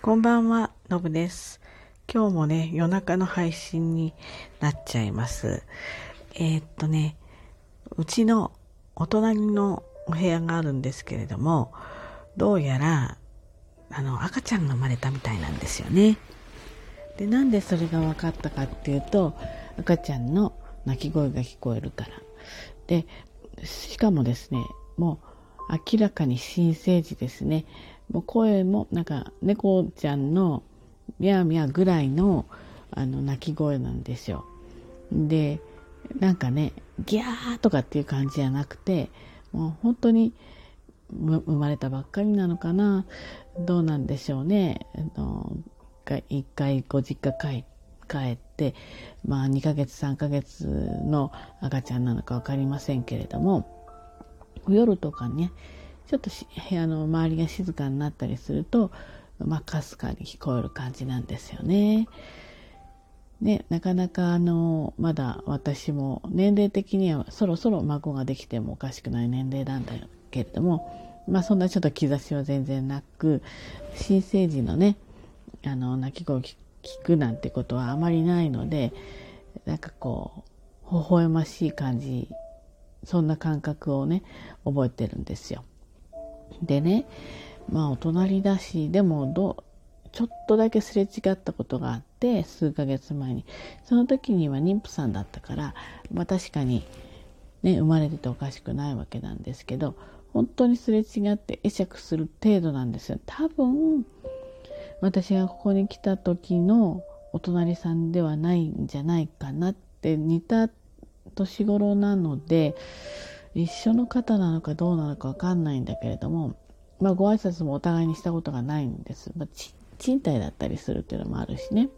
こんばんは、のぶです。今日もね、夜中の配信になっちゃいます。えーっとね、うちのお隣のお部屋があるんですけれども、どうやら、あの、赤ちゃんが生まれたみたいなんですよね。で、なんでそれが分かったかっていうと、赤ちゃんの泣き声が聞こえるから。で、しかもですね、もう明らかに新生児ですね。もう声もなんか猫ちゃんのミャーミャーぐらいのあの鳴き声なんですよ。で、なんかね、ギャーとかっていう感じじゃなくて、もう本当に生まれたばっかりなのかな、どうなんでしょうね？あの一回ご実家帰帰って、まあ2ヶ月3ヶ月の赤ちゃんなのか分かりませんけれども、夜とかね、ちょっと部屋の周りが静かになったりすると、まあ、かすかに聞こえる感じなんですよね。ね、なかなかあの、まだ私も年齢的にはそろそろ孫ができてもおかしくない年齢なんだけれども、まあそんなちょっと兆しは全然なく、新生児のね、あの、泣き声を聞くなんてことはあまりないので、なんかこう、微笑ましい感じ、そんな感覚をね、覚えてるんですよ。でね、まあお隣だし、でもどちょっとだけすれ違ったことがあって、数ヶ月前に。その時には妊婦さんだったから、まあ確かにね、生まれてておかしくないわけなんですけど、本当にすれ違って会釈する程度なんですよ。多分、私がここに来た時のお隣さんではないんじゃないかなって似た年頃なので、一緒の方なのかどうなのかわかんないんだけれども、まあご挨拶もお互いにしたことがないんです。まあ、賃貸だったりするっていうのもあるしね。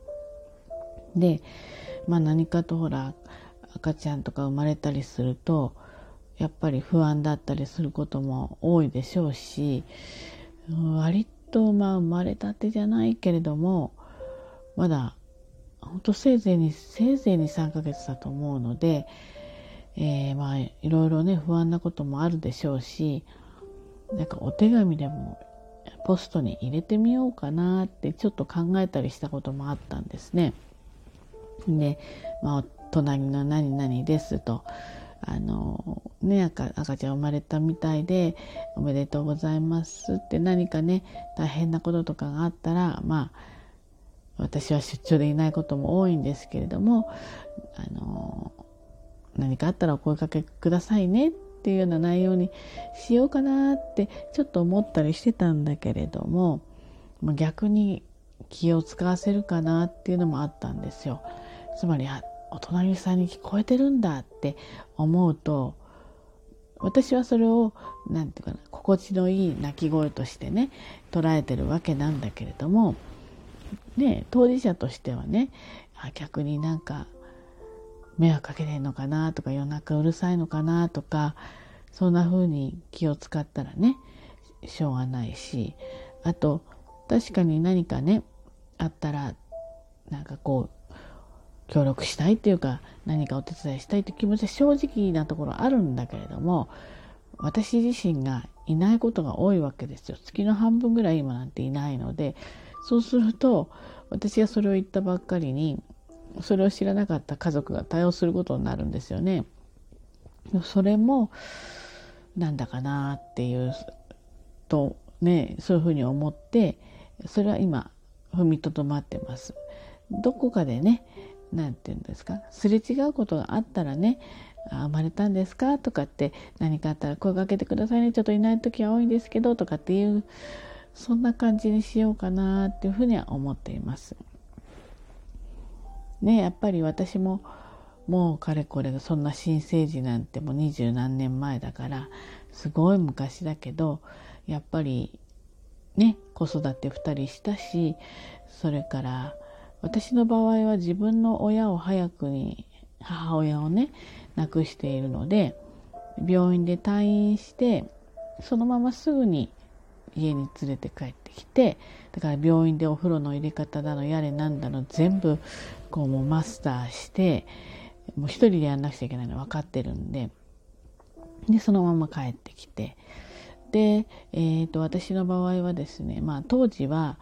で、まあ何かとほら、赤ちゃんとか生まれたりすると、やっぱり不安だったりすることも多いでしょうし、割とまあ生まれたてじゃないけれども、まだ、本当せいぜいに、せいぜいに3ヶ月だと思うので、えー、まあいろいろね不安なこともあるでしょうしなんかお手紙でもポストに入れてみようかなってちょっと考えたりしたこともあったんですね。で、まあ、隣の何々ですと、あの、ね、赤赤ちゃん生まれたみたいで、おめでとうございますって何かね、大変なこととかがあったら、まあ、私は出張でいないことも多いんですけれども、あの、何かあったらお声かけくださいねっていうような内容にしようかなってちょっと思ったりしてたんだけれども逆に気を使わせるかなっていうのもあったんですよ。つまりあお隣さんに聞こえてるんだって思うと私はそれを何て言うかな心地のいい鳴き声としてね捉えてるわけなんだけれどもね当事者としてはねあ逆になんか迷惑かけてんのかなとか夜中うるさいのかなとかそんな風に気を使ったらねしょうがないしあと確かに何かねあったらなんかこう協力したいっていうか何かお手伝いしたいという気持ちは正直なところあるんだけれども私自身がいないことが多いわけですよ。月の半分ぐらい今なんていないのでそうすると私がそれを言ったばっかりにそれを知らなかった家族が対応することになるんですよね。それもなんだかなっていうとねそういうふうに思ってそれは今踏みとどまってます。どこかでね何て言うんですかすれ違うことがあったらねあ生まれたんですかとかって何かあったら声かけてくださいねちょっといない時は多いんですけどとかっていうそんな感じにしようかなっていうふうには思っています。ねやっぱり私ももうかれこれそんな新生児なんてもう二十何年前だからすごい昔だけどやっぱりね子育て2人したしそれから私の場合は自分の親を早くに母親をね亡くしているので病院で退院してそのまますぐに家に連れて帰ってきてだから病院でお風呂の入れ方だのやれなんだの全部こうもうマスターしてもう一人でやんなくちゃいけないの分かってるんででそのまま帰ってきてで、えーと、私の場合はですね、まあ、当時は、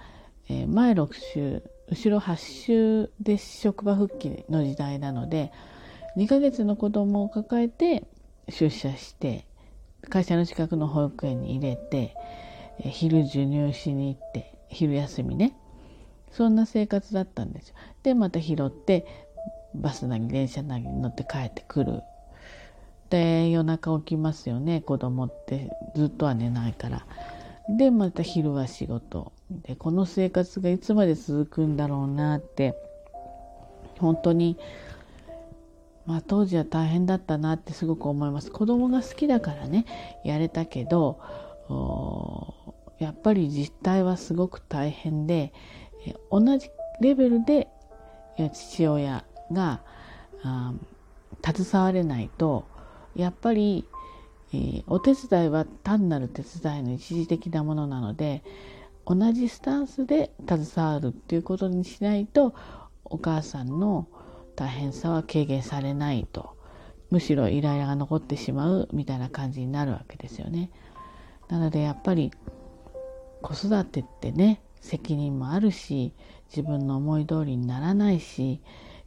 え、前6週後ろ8週で職場復帰の時代なので2ヶ月の子供を抱えて出社して会社の近くの保育園に入れて昼授乳しに行って昼休みねそんな生活だったんですよ。でまた拾ってバスなり電車なりに乗って帰ってくる。で夜中起きますよね子供ってずっとは寝ないから。でまた昼は仕事でこの生活がいつまで続くんだろうなって本当にまあ当時は大変だったなってすごく思います子供が好きだからねやれたけどやっぱり実態はすごく大変で同じレベルで父親が携われないとやっぱり、え、お手伝いは単なる手伝いの一時的なものなので同じスタンスで携わるっていうことにしないとお母さんの大変さは軽減されないとむしろイライラが残ってしまうみたいな感じになるわけですよね。なのでやっぱり子育てってね責任もあるし自分の思い通りにならないし、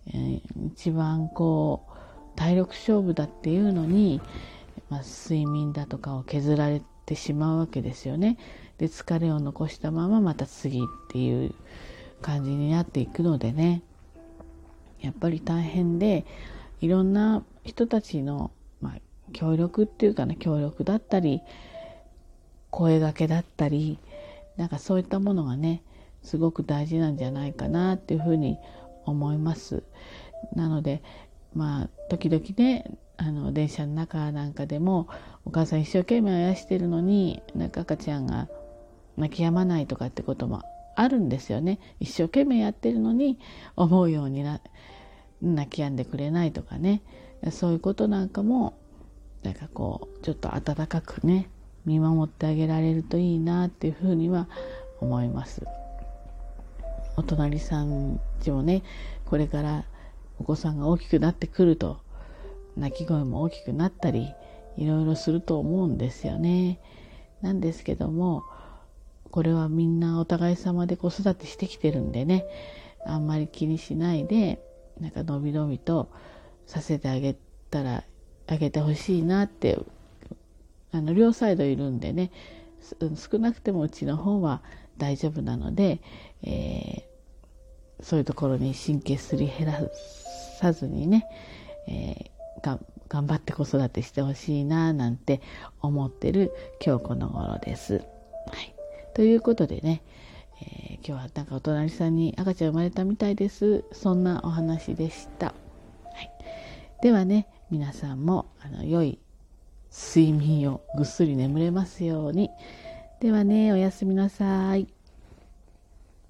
えー、一番こう体力勝負だっていうのに、まあ、睡眠だとかを削られてしまうわけですよね。で疲れを残したまままた次っていう感じになっていくのでねやっぱり大変でいろんな人たちの、まあ、協力っていうかね協力だったり声がけだったりなんかそういったものがねすごく大事なんじゃないかなっていうふうに思います。なのでまあ時々ねあの電車の中なんかでもお母さん一生懸命あやしてるのになんか赤ちゃんが泣き止まないとかってこともあるんですよね一生懸命やってるのに思うようにな泣き止んでくれないとかねそういうことなんかもなんかこうちょっと温かくね見守ってあげられるといいなっていうふうには思います。お隣さんちもねこれからお子さんが大きくなってくると泣き声も大きくなったりいろいろすると思うんですよね。なんですけどもこれはみんなお互い様で子育てしてきてるんでねあんまり気にしないでなんかのびのびとさせてあげたらあげてほしいなってあの両サイドいるんでね少なくてもうちの方は大丈夫なので、えー、そういうところに神経すり減らさずにね、えー、頑張って子育てしてほしいななんて思ってる今日この頃です。はい、ということでね、えー、今日はなんかお隣さんに赤ちゃん生まれたみたいです。そんなお話でした。はい、ではね、皆さんもあの良い睡眠をぐっすり眠れますように。ではね、おやすみなさい。